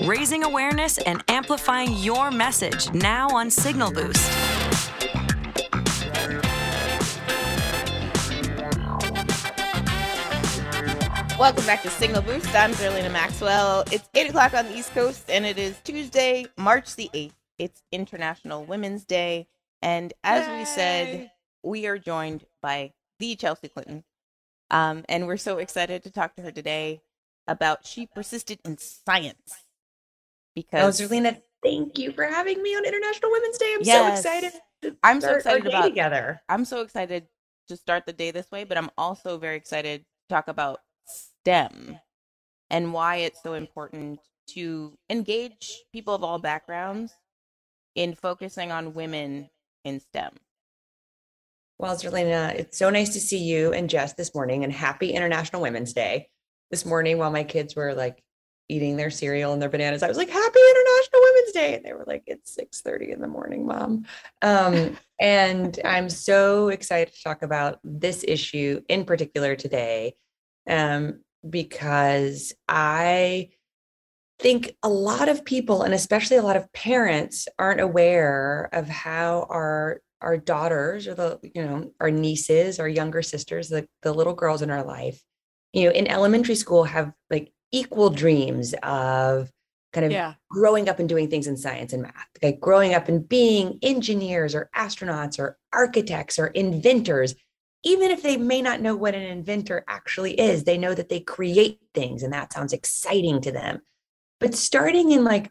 raising awareness and amplifying your message now on Signal Boost. Welcome back to Signal Boost. I'm Zerlina Maxwell. It's 8 o'clock on the East Coast, and it is Tuesday, March the 8th. It's International Women's Day. And as Yay. we said, we are joined by the Chelsea Clinton. Um, and we're so excited to talk to her today about She Persisted in Science. Oh, because oh, Zerlina, thank you for having me on International Women's Day. I'm yes. so excited. I'm so excited about together. I'm so excited to start the day this way, but I'm also very excited to talk about STEM and why it's so important to engage people of all backgrounds in focusing on women in STEM. Well, Zerlina, it's so nice to see you and Jess this morning and happy International Women's Day. This morning, while my kids were like eating their cereal and their bananas, I was like, Happy International Women's Day. And they were like, It's 6 30 in the morning, mom. Um, and I'm so excited to talk about this issue in particular today um, because I think a lot of people, and especially a lot of parents, aren't aware of how our our daughters or the you know our nieces our younger sisters the, the little girls in our life you know in elementary school have like equal dreams of kind of yeah. growing up and doing things in science and math like growing up and being engineers or astronauts or architects or inventors even if they may not know what an inventor actually is, they know that they create things and that sounds exciting to them. But starting in like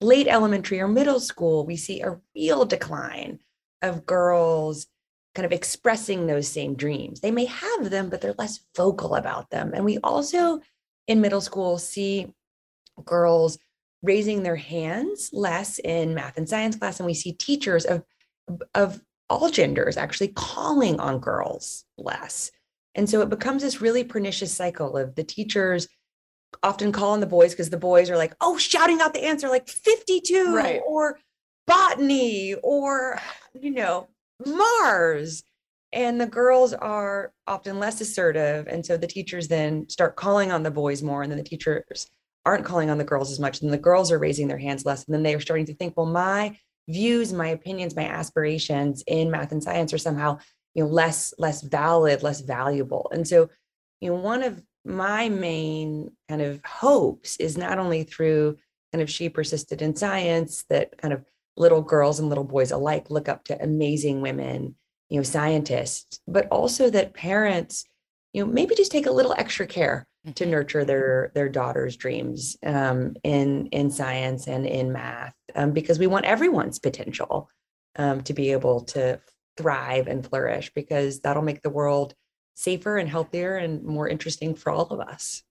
late elementary or middle school, we see a real decline of girls kind of expressing those same dreams. They may have them, but they're less vocal about them. And we also in middle school see girls raising their hands less in math and science class and we see teachers of of all genders actually calling on girls less. And so it becomes this really pernicious cycle of the teachers often call on the boys because the boys are like, oh, shouting out the answer like 52 right. or botany or, you know, Mars. And the girls are often less assertive. And so the teachers then start calling on the boys more. And then the teachers aren't calling on the girls as much. And the girls are raising their hands less. And then they are starting to think, well, my views, my opinions, my aspirations in math and science are somehow, you know, less less valid, less valuable. And so, you know, one of my main kind of hopes is not only through kind of she persisted in science that kind of little girls and little boys alike look up to amazing women, you know, scientists, but also that parents, you know, maybe just take a little extra care to mm-hmm. nurture their their daughters' dreams um, in in science and in math, um, because we want everyone's potential um, to be able to thrive and flourish, because that'll make the world safer and healthier and more interesting for all of us.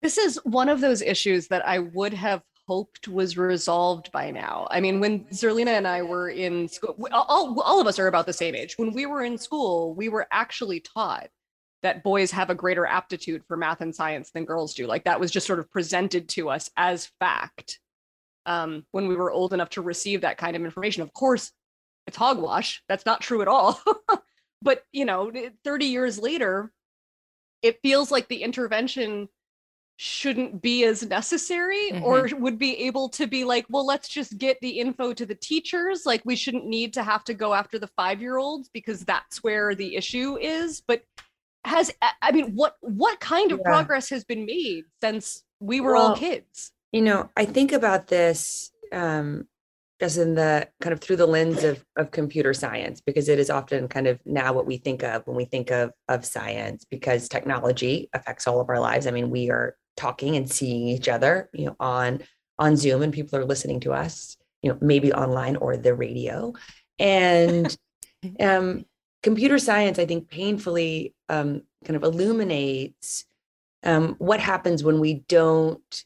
This is one of those issues that I would have hoped was resolved by now. I mean, when Zerlina and I were in school, all, all of us are about the same age. When we were in school, we were actually taught that boys have a greater aptitude for math and science than girls do. Like that was just sort of presented to us as fact um, when we were old enough to receive that kind of information. Of course, it's hogwash. That's not true at all. but, you know, 30 years later, it feels like the intervention shouldn't be as necessary mm-hmm. or would be able to be like well let's just get the info to the teachers like we shouldn't need to have to go after the 5 year olds because that's where the issue is but has i mean what what kind of yeah. progress has been made since we were well, all kids you know i think about this um as in the kind of through the lens of of computer science because it is often kind of now what we think of when we think of of science because technology affects all of our lives i mean we are talking and seeing each other you know on on zoom and people are listening to us you know maybe online or the radio and um computer science, I think, painfully um, kind of illuminates um, what happens when we don't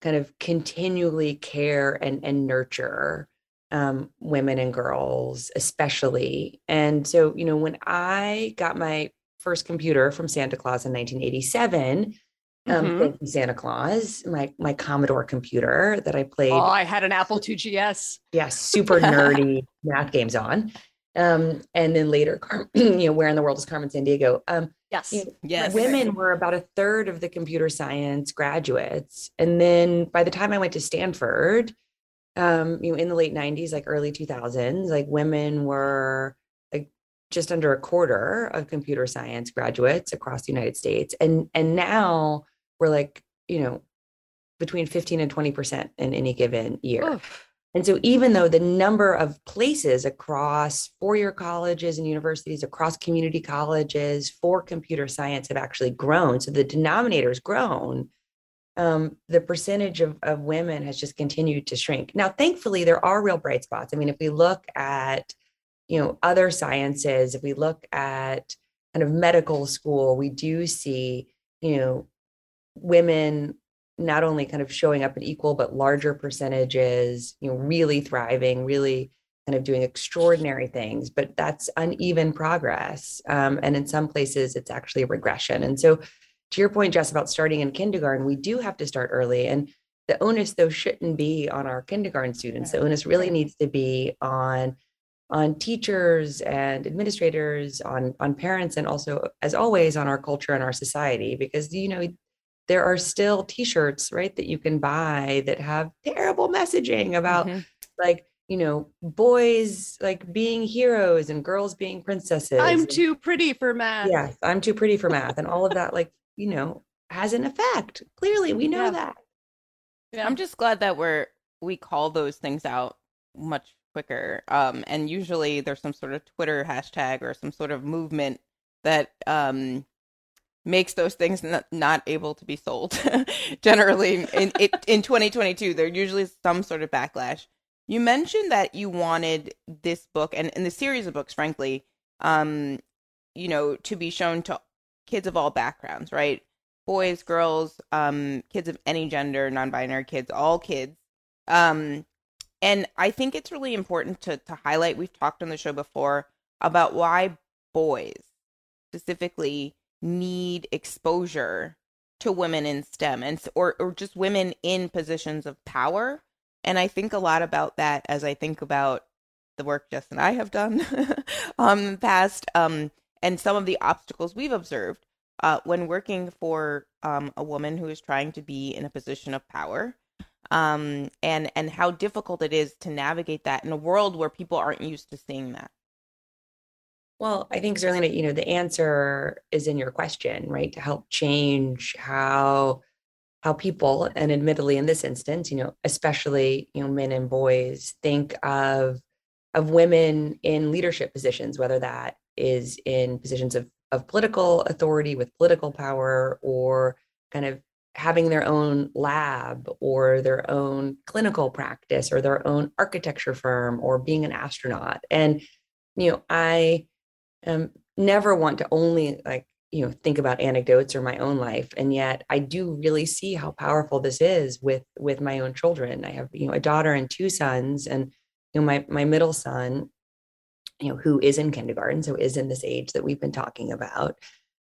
kind of continually care and, and nurture um, women and girls, especially. And so, you know, when I got my first computer from Santa Claus in 1987, um, mm-hmm. thank you, Santa Claus, my my Commodore computer that I played. Oh, I had an Apple IIgs. Yes, yeah, super nerdy math games on. Um, and then later, Car- you know, where in the world is Carmen Sandiego? Um, Yes. You know, Yes. women were about a third of the computer science graduates. And then by the time I went to Stanford, um, you know, in the late 90s, like early 2000s, like women were like just under a quarter of computer science graduates across the United States. And and now we're like, you know, between 15 and 20% in any given year. Oof. And so, even though the number of places across four year colleges and universities, across community colleges for computer science have actually grown, so the denominator has grown, um, the percentage of, of women has just continued to shrink. Now, thankfully, there are real bright spots. I mean, if we look at you know other sciences, if we look at kind of medical school, we do see you know women not only kind of showing up in equal but larger percentages you know really thriving really kind of doing extraordinary things but that's uneven progress. Um, and in some places it's actually a regression. And so to your point jess about starting in kindergarten we do have to start early. And the onus though shouldn't be on our kindergarten students. The onus really needs to be on on teachers and administrators on on parents and also as always on our culture and our society. Because you know there are still t-shirts right that you can buy that have terrible messaging about Mhm. like you know boys like being heroes and girls being princesses I'm and- too pretty for math. yes i'm too pretty for math and all of that like you know has an effect clearly we know Yeah. that Yeah. I'm just glad that we're we call those things out much quicker. Um, and usually there's some sort of Twitter hashtag or some sort of movement that um makes those things not, not able to be sold. Generally, in it in 2022, there usually some sort of backlash. You mentioned that you wanted this book and, and the series of books, frankly, um, you know, to be shown to kids of all backgrounds, right? Boys, girls, um, kids of any gender, non-binary kids, all kids. Um, and I think it's really important to to highlight. We've talked on the show before about why boys specifically need exposure to women in STEM and or or just women in positions of power. And I think a lot about that as I think about the work Jess and I have done um in the past um and some of the obstacles we've observed uh when working for um a woman who is trying to be in a position of power um and and how difficult it is to navigate that in a world where people aren't used to seeing that. Well, I think Zerlina, you know, the answer is in your question, right? To help change how how people, and admittedly in this instance, you know, especially you know men and boys, think of of women in leadership positions, whether that is in positions of of political authority with political power, or kind of having their own lab or their own clinical practice or their own architecture firm or being an astronaut. And you know, I um, never want to only like you know think about anecdotes or my own life and yet i do really see how powerful this is with with my own children. I have you know a daughter and two sons and you know my my middle son you know who is in kindergarten so is in this age that we've been talking about.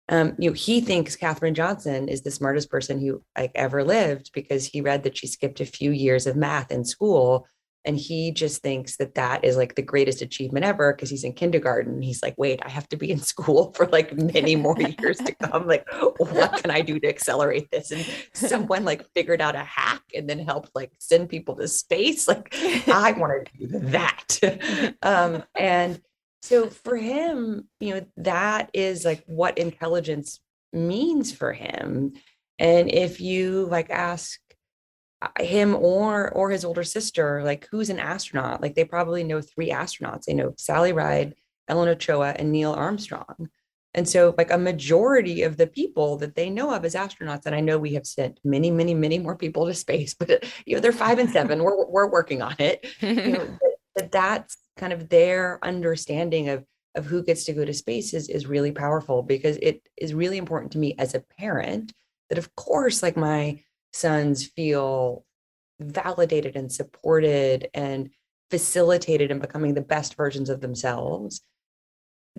Um, you know he thinks Katherine Johnson is the smartest person who like ever lived because he read that she skipped a few years of math in school and he just thinks that that is like the greatest achievement ever because he's in kindergarten. He's like wait i have to be in school for like many more years to come. Like what can i do to accelerate this? And someone like figured out a hack and then helped like send people to space. Like i want to do that. Um and so for him you know that is like what intelligence means for him. And if you like ask him or or his older sister like who's an astronaut like they probably know three astronauts. They know sally ride ellen ochoa and neil armstrong. And so like a majority of the people that they know of as astronauts and i know we have sent many many many more people to space but you know they're five and seven. We're, we're working on it. You know that, that that's kind of their understanding of of who gets to go to space is, is really powerful because it is really important to me as a parent that of course like my sons feel validated and supported and facilitated in becoming the best versions of themselves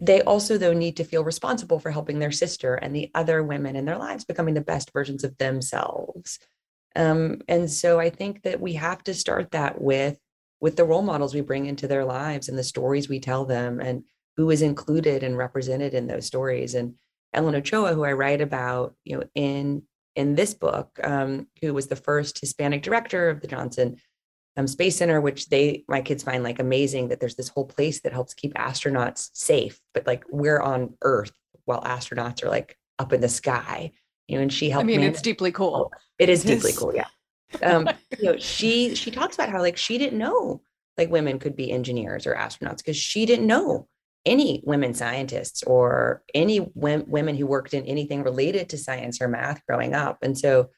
they also though need to feel responsible for helping their sister and the other women in their lives becoming the best versions of themselves. Um, and so i think that we have to start that with with the role models we bring into their lives and the stories we tell them and who is included and represented in those stories. And Ellen Ochoa, who I write about, you know, in in this book, um, who was the first Hispanic director of the Johnson um, Space Center, which they my kids find like amazing that there's this whole place that helps keep astronauts safe, but like we're on Earth while astronauts are like up in the sky, you know. And she helped. I mean, manage- it's deeply cool. It is deeply cool, yeah. Um, you know, she she talks about how like she didn't know like women could be engineers or astronauts because she didn't know any women scientists or any wom- women who worked in anything related to science or math growing up. And so,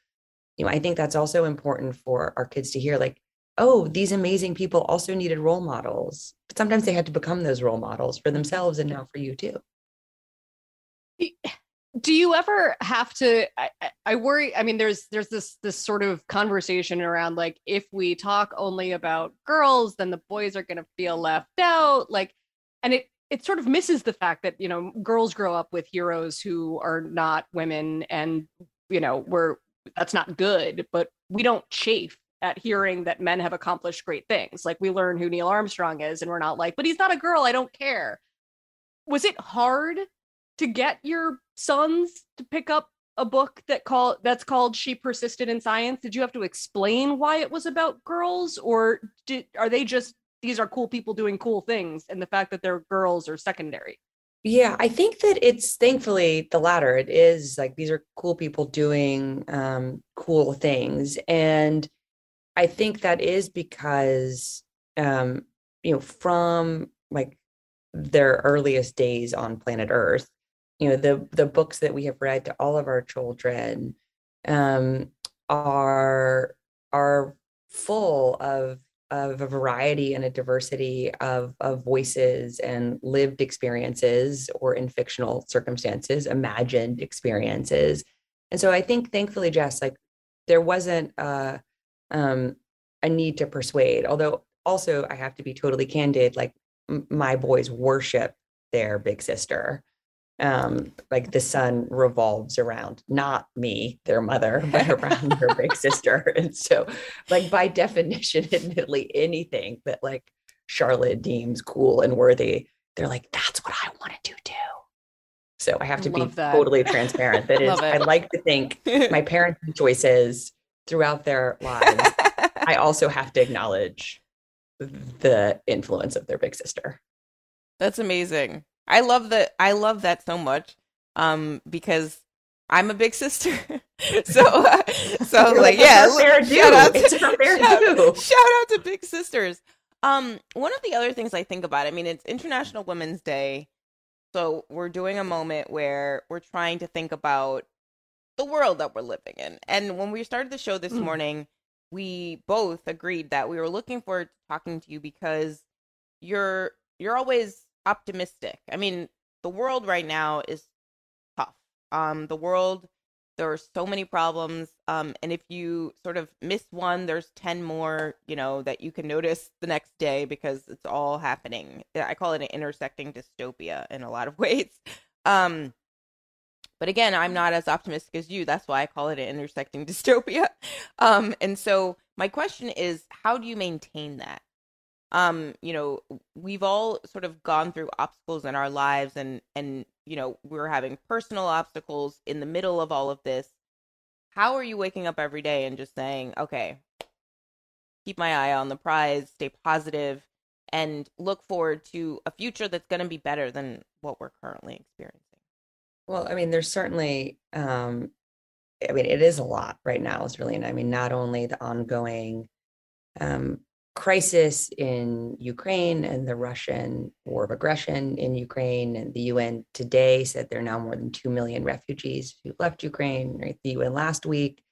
you know, I think that's also important for our kids to hear like, oh, these amazing people also needed role models. But sometimes they had to become those role models for themselves and now for you too. do you ever have to I- I worry i mean there's there's this this sort of conversation around like if we talk only about girls then the boys are going to feel left out like and it it sort of misses the fact that you know girls grow up with heroes who are not women and you know we're that's not good but we don't chafe at hearing that men have accomplished great things. Like we learn who neil armstrong is and we're not like but he's not a girl i don't care. Was it hard to get your sons to pick up a book that call that's called she persisted in science? Did you have to explain why it was about girls or did, are they just these are cool people doing cool things and the fact that they're girls are secondary Yeah, I think that it's thankfully the latter. It is like these are cool people doing um, cool things. And I think that is because, um, you know, from like their earliest days on planet Earth, you know, the the books that we have read to all of our children um, are are full of of a variety and a diversity of, of voices and lived experiences or in fictional circumstances imagined experiences. And so i think thankfully jess like there wasn't a, um, a need to persuade although also i have to be totally candid like m- my boys worship their big sister um like the sun revolves around not me their mother but around her big sister and so like by definition admittedly anything that like charlotte deems cool and worthy they're like that's what i want to do too so i have to be that. totally transparent that is it. i like to think my parents choices throughout their lives i also have to acknowledge the influence of their big sister That's amazing. I love that. I love that so much. Um, because I'm a big sister. so, uh, so like, like, yeah, "It's her fair shout due. out to- It's shout- due." Shout out to big sisters. Um, one of the other things I think about, I mean, it's International Women's Day. So we're doing a moment where we're trying to think about the world that we're living in. And when we started the show this Mm. morning, we both agreed that we were looking forward to talking to you because you're you're always optimistic. I mean, the world right now is tough. Um the world there are so many problems um and if you sort of miss one there's 10 more, you know, that you can notice the next day because it's all happening. I call it an intersecting dystopia in a lot of ways. Um but again, I'm not as optimistic as you. That's why I call it an intersecting dystopia. Um, and so my question is, how do you maintain that? Um, you know, we've all sort of gone through obstacles in our lives and and you know, we're having personal obstacles in the middle of all of this. How are you waking up every day and just saying, okay, keep my eye on the prize, stay positive, and look forward to a future that's going to be better than what we're currently experiencing? Well, I mean, there's certainly, um, I mean, it is a lot right now, is really, I mean, not only the ongoing um, crisis in Ukraine and the Russian war of aggression in Ukraine, and the UN today said there are now more than 2 million refugees who left Ukraine. Right? The UN last week,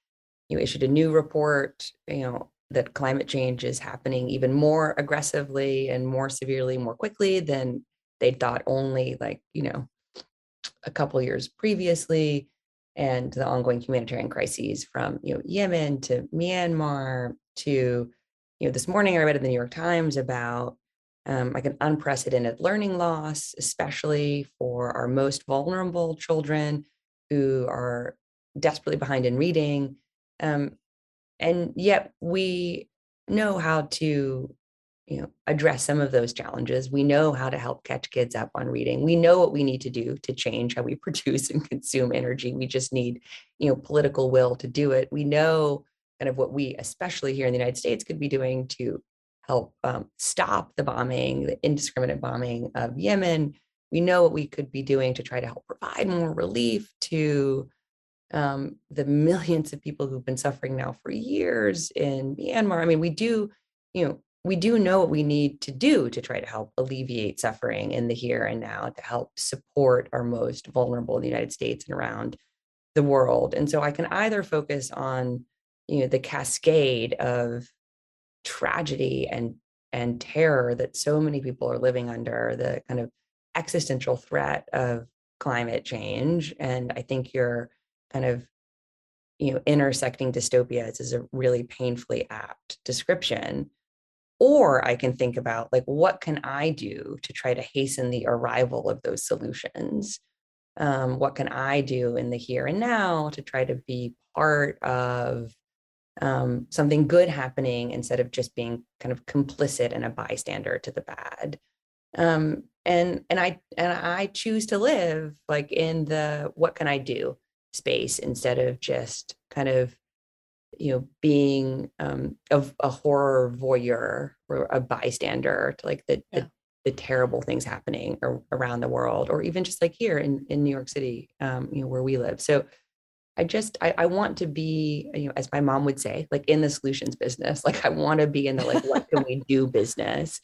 you issued a new report, you know, that climate change is happening even more aggressively and more severely, more quickly than they thought only like, you know, a couple years previously and the ongoing humanitarian crises from you know Yemen to Myanmar to you know this morning I read in the New York Times about um, like an unprecedented learning loss, especially for our most vulnerable children who are desperately behind in reading, um, and yet we know how to you know address some of those challenges. We know how to help catch kids up on reading. We know what we need to do to change how we produce and consume energy. We just need you know political will to do it. We know kind of what we especially here in the united states could be doing to help um, stop the bombing the indiscriminate bombing of yemen. We know what we could be doing to try to help provide more relief to um, the millions of people who've been suffering now for years in myanmar. I mean we do you know we do know what we need to do to try to help alleviate suffering in the here and now to help support our most vulnerable in the united states and around the world. And so i can either focus on you know the cascade of tragedy and and terror that so many people are living under the kind of existential threat of climate change and i think you're kind of you know intersecting dystopias is a really painfully apt description. Or i can think about like what can i do to try to hasten the arrival of those solutions? Um, what can i do in the here and now to try to be part of um, something good happening instead of just being kind of complicit and a bystander to the bad um, and and i and i choose to live like in the what can i do space instead of just kind of you know being um a, a horror voyeur or a bystander to like the, yeah. the, the terrible things happening or, around the world or even just like here in in new york city um you know where we live so i just I, I want to be you know as my mom would say like in the solutions business like i want to be in the like what can we do business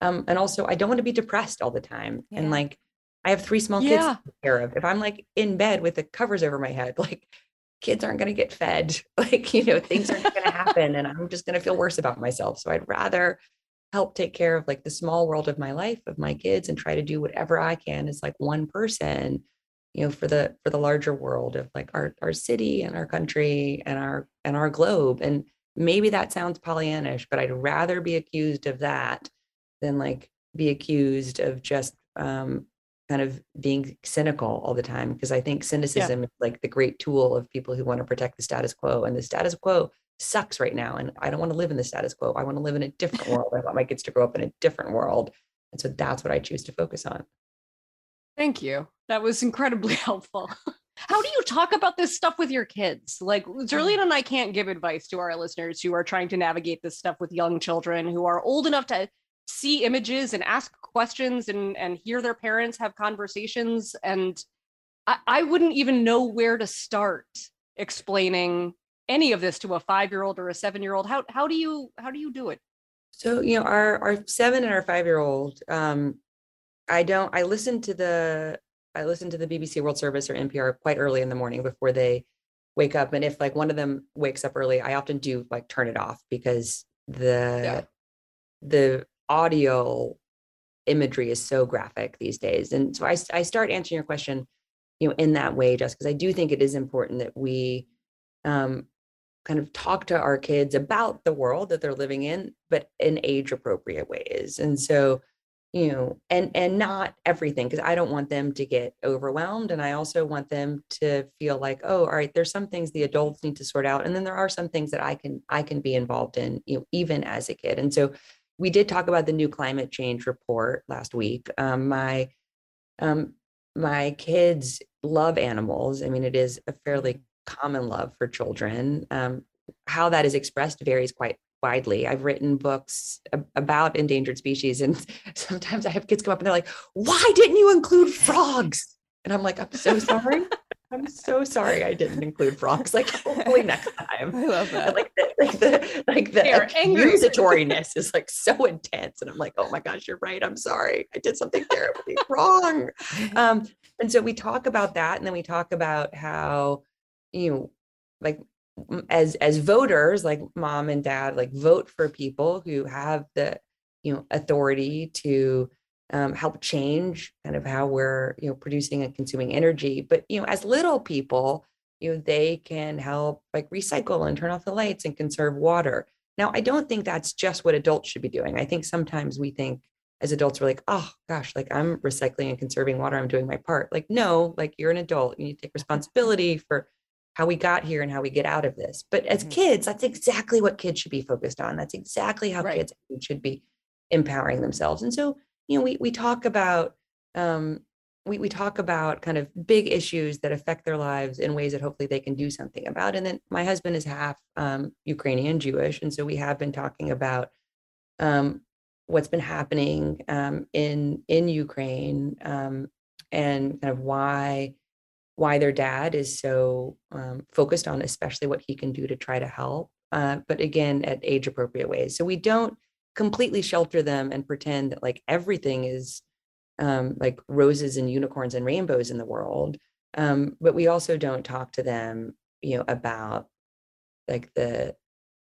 um and also i don't want to be depressed all the time yeah. and like I have three small kids yeah. to take care of. If I'm like in bed with the covers over my head, like kids aren't going to get fed. Like, you know, things aren't going to happen and I'm just going to feel worse about myself. So I'd rather help take care of like the small world of my life, of my kids and try to do whatever I can as like one person, you know, for the for the larger world of like our our city and our country and our and our globe. And maybe that sounds Pollyannish, but I'd rather be accused of that than like be accused of just um, kind of being cynical all the time because I think cynicism yeah. is like the great tool of people who want to protect the status quo. And the status quo sucks right now. And I don't want to live in the status quo. I want to live in a different world. I want my kids to grow up in a different world. And so that's what I choose to focus on. Thank you. That was incredibly helpful. How do you talk about this stuff with your kids? Like Zerlina and I can't give advice to our listeners who are trying to navigate this stuff with young children who are old enough to see images and ask questions and and hear their parents have conversations and I, I wouldn't even know where to start explaining any of this to a five year old or a seven year old how how do you how do you do it so you know our our seven and our five year old um i don't i listen to the i listen to the bbc world service or npr quite early in the morning before they wake up and if like one of them wakes up early i often do like turn it off because the yeah. the audio imagery is so graphic these days. And so I, I start answering your question, you know, in that way, just because I do think it is important that we um, kind of talk to our kids about the world that they're living in, but in age appropriate ways. And so, you know, and and not everything, because I don't want them to get overwhelmed. And I also want them to feel like, oh, all right, there's some things the adults need to sort out. And then there are some things that I can I can be involved in, you know, even as a kid. And so we did talk about the new climate change report last week. Um, my um, my kids love animals. I mean, it is a fairly common love for children. Um, how that is expressed varies quite widely. I've written books about endangered species, and sometimes I have kids come up and they're like, "Why didn't you include frogs?" And I'm like, "I'm so sorry." I'm so sorry I didn't include frogs. Like hopefully next time. I love that. Like the like the like the accusatoriness is like so intense. And I'm like, oh my gosh, you're right. I'm sorry. I did something terribly wrong. Um, and so we talk about that, and then we talk about how, you know, like as as voters, like mom and dad, like vote for people who have the you know authority to um, help change kind of how we're you know producing and consuming energy. But you know as little people you know they can help like recycle and turn off the lights and conserve water. Now i don't think that's just what adults should be doing. I think sometimes we think as adults we're like oh gosh like i'm recycling and conserving water. I'm doing my part. Like no like you're an adult. You need to take responsibility for how we got here and how we get out of this but as mm-hmm. kids that's exactly what kids should be focused on that's exactly how right. kids should be empowering themselves. And so, you know, we we talk about um, we, we talk about kind of big issues that affect their lives in ways that hopefully they can do something about. And then my husband is half um, Ukrainian Jewish. And so we have been talking about um, what's been happening um, in in Ukraine um, and kind of why why their dad is so um, focused on especially what he can do to try to help uh, but again at age appropriate ways so we don't completely shelter them and pretend that like everything is um, like roses and unicorns and rainbows in the world. Um, but we also don't talk to them, you know, about like the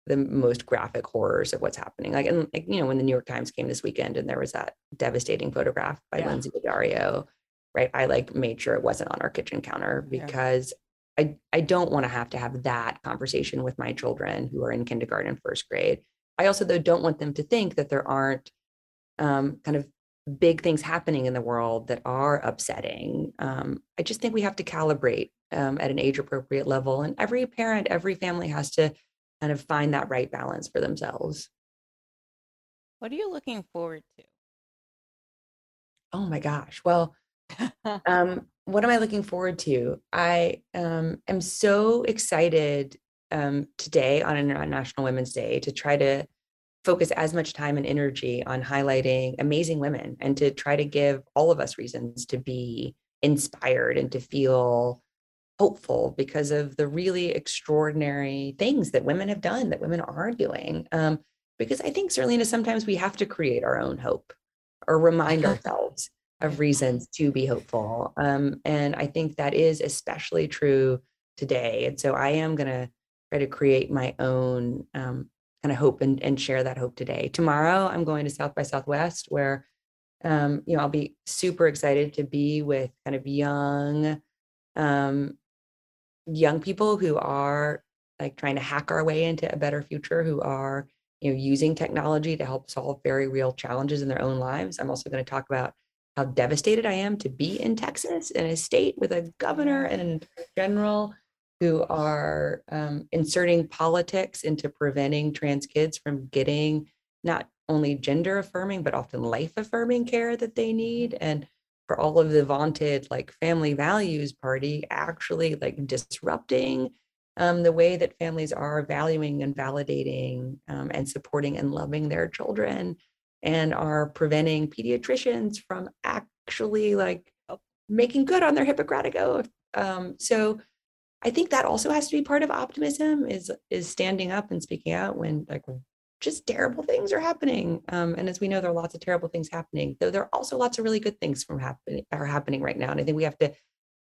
the most graphic horrors of what's happening. Like, and like, you know, when the New York Times came this weekend and there was that devastating photograph by yeah. Lynsey Addario, right? I like made sure it wasn't on our kitchen counter because yeah. I I don't want to have to have that conversation with my children who are in kindergarten, first grade. I also though don't want them to think that there aren't um, kind of big things happening in the world that are upsetting. Um, I just think we have to calibrate um, at an age appropriate level. And every parent, every family has to kind of find that right balance for themselves. What are you looking forward to? Oh my gosh. Well, um, what am I looking forward to? I um, am so excited um, today on International Women's Day to try to focus as much time and energy on highlighting amazing women and to try to give all of us reasons to be inspired and to feel hopeful because of the really extraordinary things that women have done that women are doing um, because i think certainly sometimes we have to create our own hope or remind ourselves of reasons to be hopeful um, and i think that is especially true today and so i am going to try to create my own um, kind of hope and, and share that hope today. Tomorrow, I'm going to South by Southwest, where um, you know I'll be super excited to be with kind of young, um, young people who are like trying to hack our way into a better future, who are you know using technology to help solve very real challenges in their own lives. I'm also going to talk about how devastated I am to be in Texas in a state with a governor and a general who are um, inserting politics into preventing trans kids from getting not only gender affirming but often life affirming care that they need. And for all of the vaunted like family values party actually like disrupting um, the way that families are valuing and validating um, and supporting and loving their children and are preventing pediatricians from actually like making good on their hippocratic oath um, so I think that also has to be part of optimism is is standing up and speaking out when like just terrible things are happening. Um, and as we know, there are lots of terrible things happening, though there are also lots of really good things from happening are happening right now. And I think we have to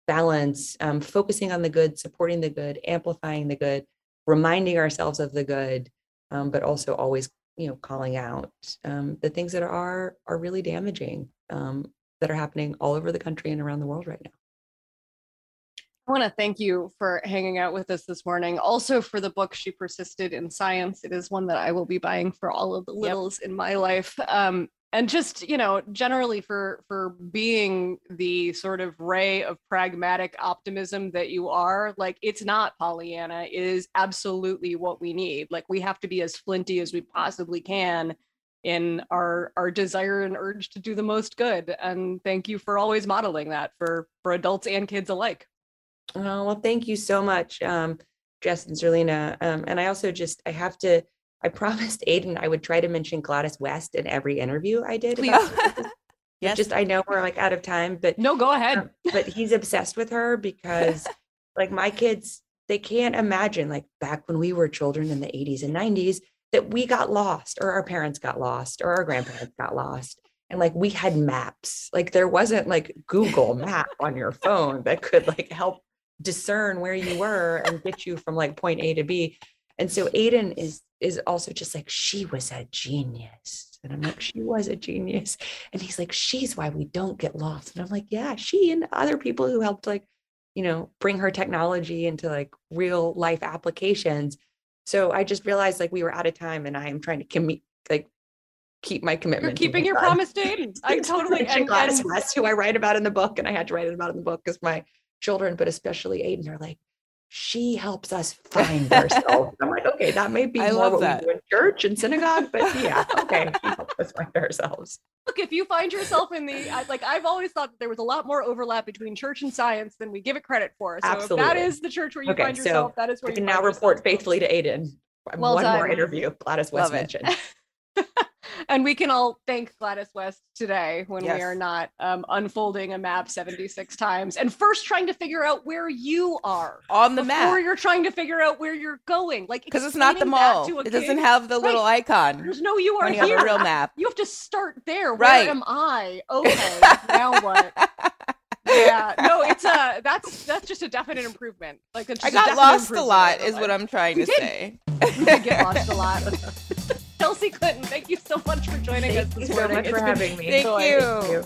balance um, focusing on the good, supporting the good, amplifying the good, reminding ourselves of the good, um, but also always you know calling out um, the things that are are really damaging um, that are happening all over the country and around the world right now. I want to thank you for hanging out with us this morning. Also, for the book, She Persisted in Science. It is one that I will be buying for all of the littles yep. in my life. Um, and just you know generally for for being the sort of ray of pragmatic optimism that you are like it's not pollyanna it is absolutely what we need. Like we have to be as flinty as we possibly can in our our desire and urge to do the most good. And thank you for always modeling that for for adults and kids alike. Oh, well, thank you so much, um, Jess and Zerlina. Um, and I also just, I have to, I promised Aidan I would try to mention Gladys West in every interview I did. Please. yes. Just, I know we're like out of time, but no, go ahead. Um, but he's obsessed with her because like my kids, they can't imagine like back when we were children in the 80s and 90s that we got lost or our parents got lost or our grandparents got lost and like we had maps like there wasn't like google map on your phone that could like help discern where you were and get you from like point A to B. And so Aidan is is also just like she was a genius. And I'm like, she was a genius. And he's like, she's why we don't get lost. And I'm like, yeah, she and other people who helped like, you know, bring her technology into like real life applications. So I just realized like we were out of time and I am trying to commit like keep my commitment. You're keeping your promise date. I totally and, Gladys and, West, who I write about in the book, and I had to write it about in the book because my children, but especially Aidan, are like, she helps us find ourselves. I'm like, okay, that may be I more what that. we do in church and synagogue, but yeah, okay, both find ourselves. Look, if you find yourself in the I, like, I've always thought that there was a lot more overlap between church and science than we give it credit for. So if that Absolutely. is the church where you Okay, find so yourself, that is where you can now report yourself. faithfully to Aidan. Well One more interview. Gladys West mentioned. and we can all thank Gladys West today when Yes. we are not um, unfolding a map 76 times and first trying to figure out where you are On the before map. you're trying to figure out where you're going. Like Because it's not the mall. It doesn't have the little icon. There's no you are When you have here. a real map. You have to start there. Right. Where am I? Okay, now what? Yeah, no, it's a that's that's just a definite improvement. Like I got lost a lot, is what I'm trying You to did. say. Get lost a lot. Chelsea Clinton, thank you so much for joining us Thank you this so much It's for been having me. Thank joy. you.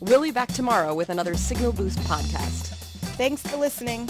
We'll be back tomorrow with another Signal Boost podcast. Thanks for listening.